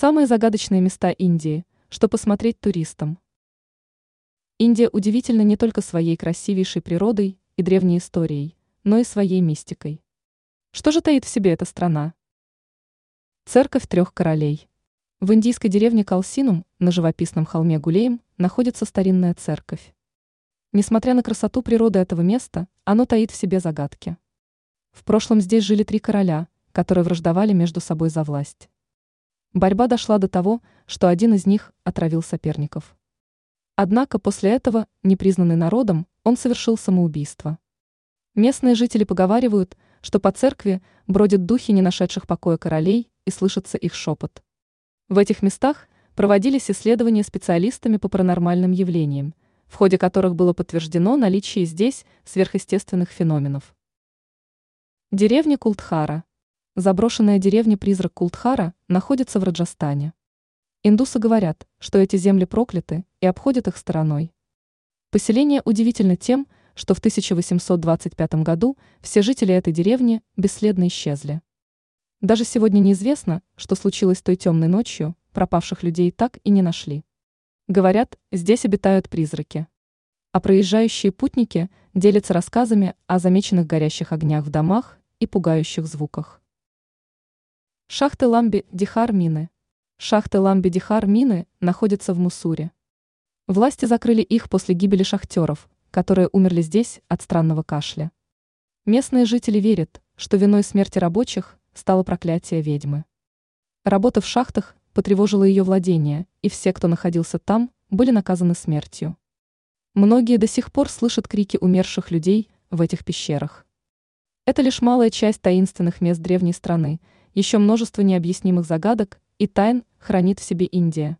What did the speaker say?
Самые загадочные места Индии, что посмотреть туристам. Индия удивительна не только своей красивейшей природой и древней историей, но и своей мистикой. Что же таит в себе эта страна? Церковь трех королей. В индийской деревне Калсинум на живописном холме Гулеем находится старинная церковь. Несмотря на красоту природы этого места, оно таит в себе загадки. В прошлом здесь жили три короля, которые враждовали между собой за власть. Борьба дошла до того, что один из них отравил соперников. Однако после этого, непризнанный народом, он совершил самоубийство. Местные жители поговаривают, что по церкви бродят духи не нашедших покоя королей и слышится их шепот. В этих местах проводились исследования специалистами по паранормальным явлениям, в ходе которых было подтверждено наличие здесь сверхъестественных феноменов. Деревня Култхара. Заброшенная деревня-призрак Култхара находится в Раджастане. Индусы говорят, что эти земли прокляты и обходят их стороной. Поселение удивительно тем, что в 1825 году все жители этой деревни бесследно исчезли. Даже сегодня неизвестно, что случилось той темной ночью, пропавших людей так и не нашли. Говорят, здесь обитают призраки. А проезжающие путники делятся рассказами о замеченных горящих огнях в домах и пугающих звуках. Шахты Ламби-Дихар мины. Шахты Ламби-Дихар мины находятся в Муссуре. Власти закрыли их после гибели шахтеров, которые умерли здесь от странного кашля. Местные жители верят, что виной смерти рабочих стало проклятие ведьмы. Работа в шахтах потревожила ее владение, и все, кто находился там, были наказаны смертью. Многие до сих пор слышат крики умерших людей в этих пещерах. Это лишь малая часть таинственных мест древней страны – еще множество необъяснимых загадок и тайн хранит в себе Индия.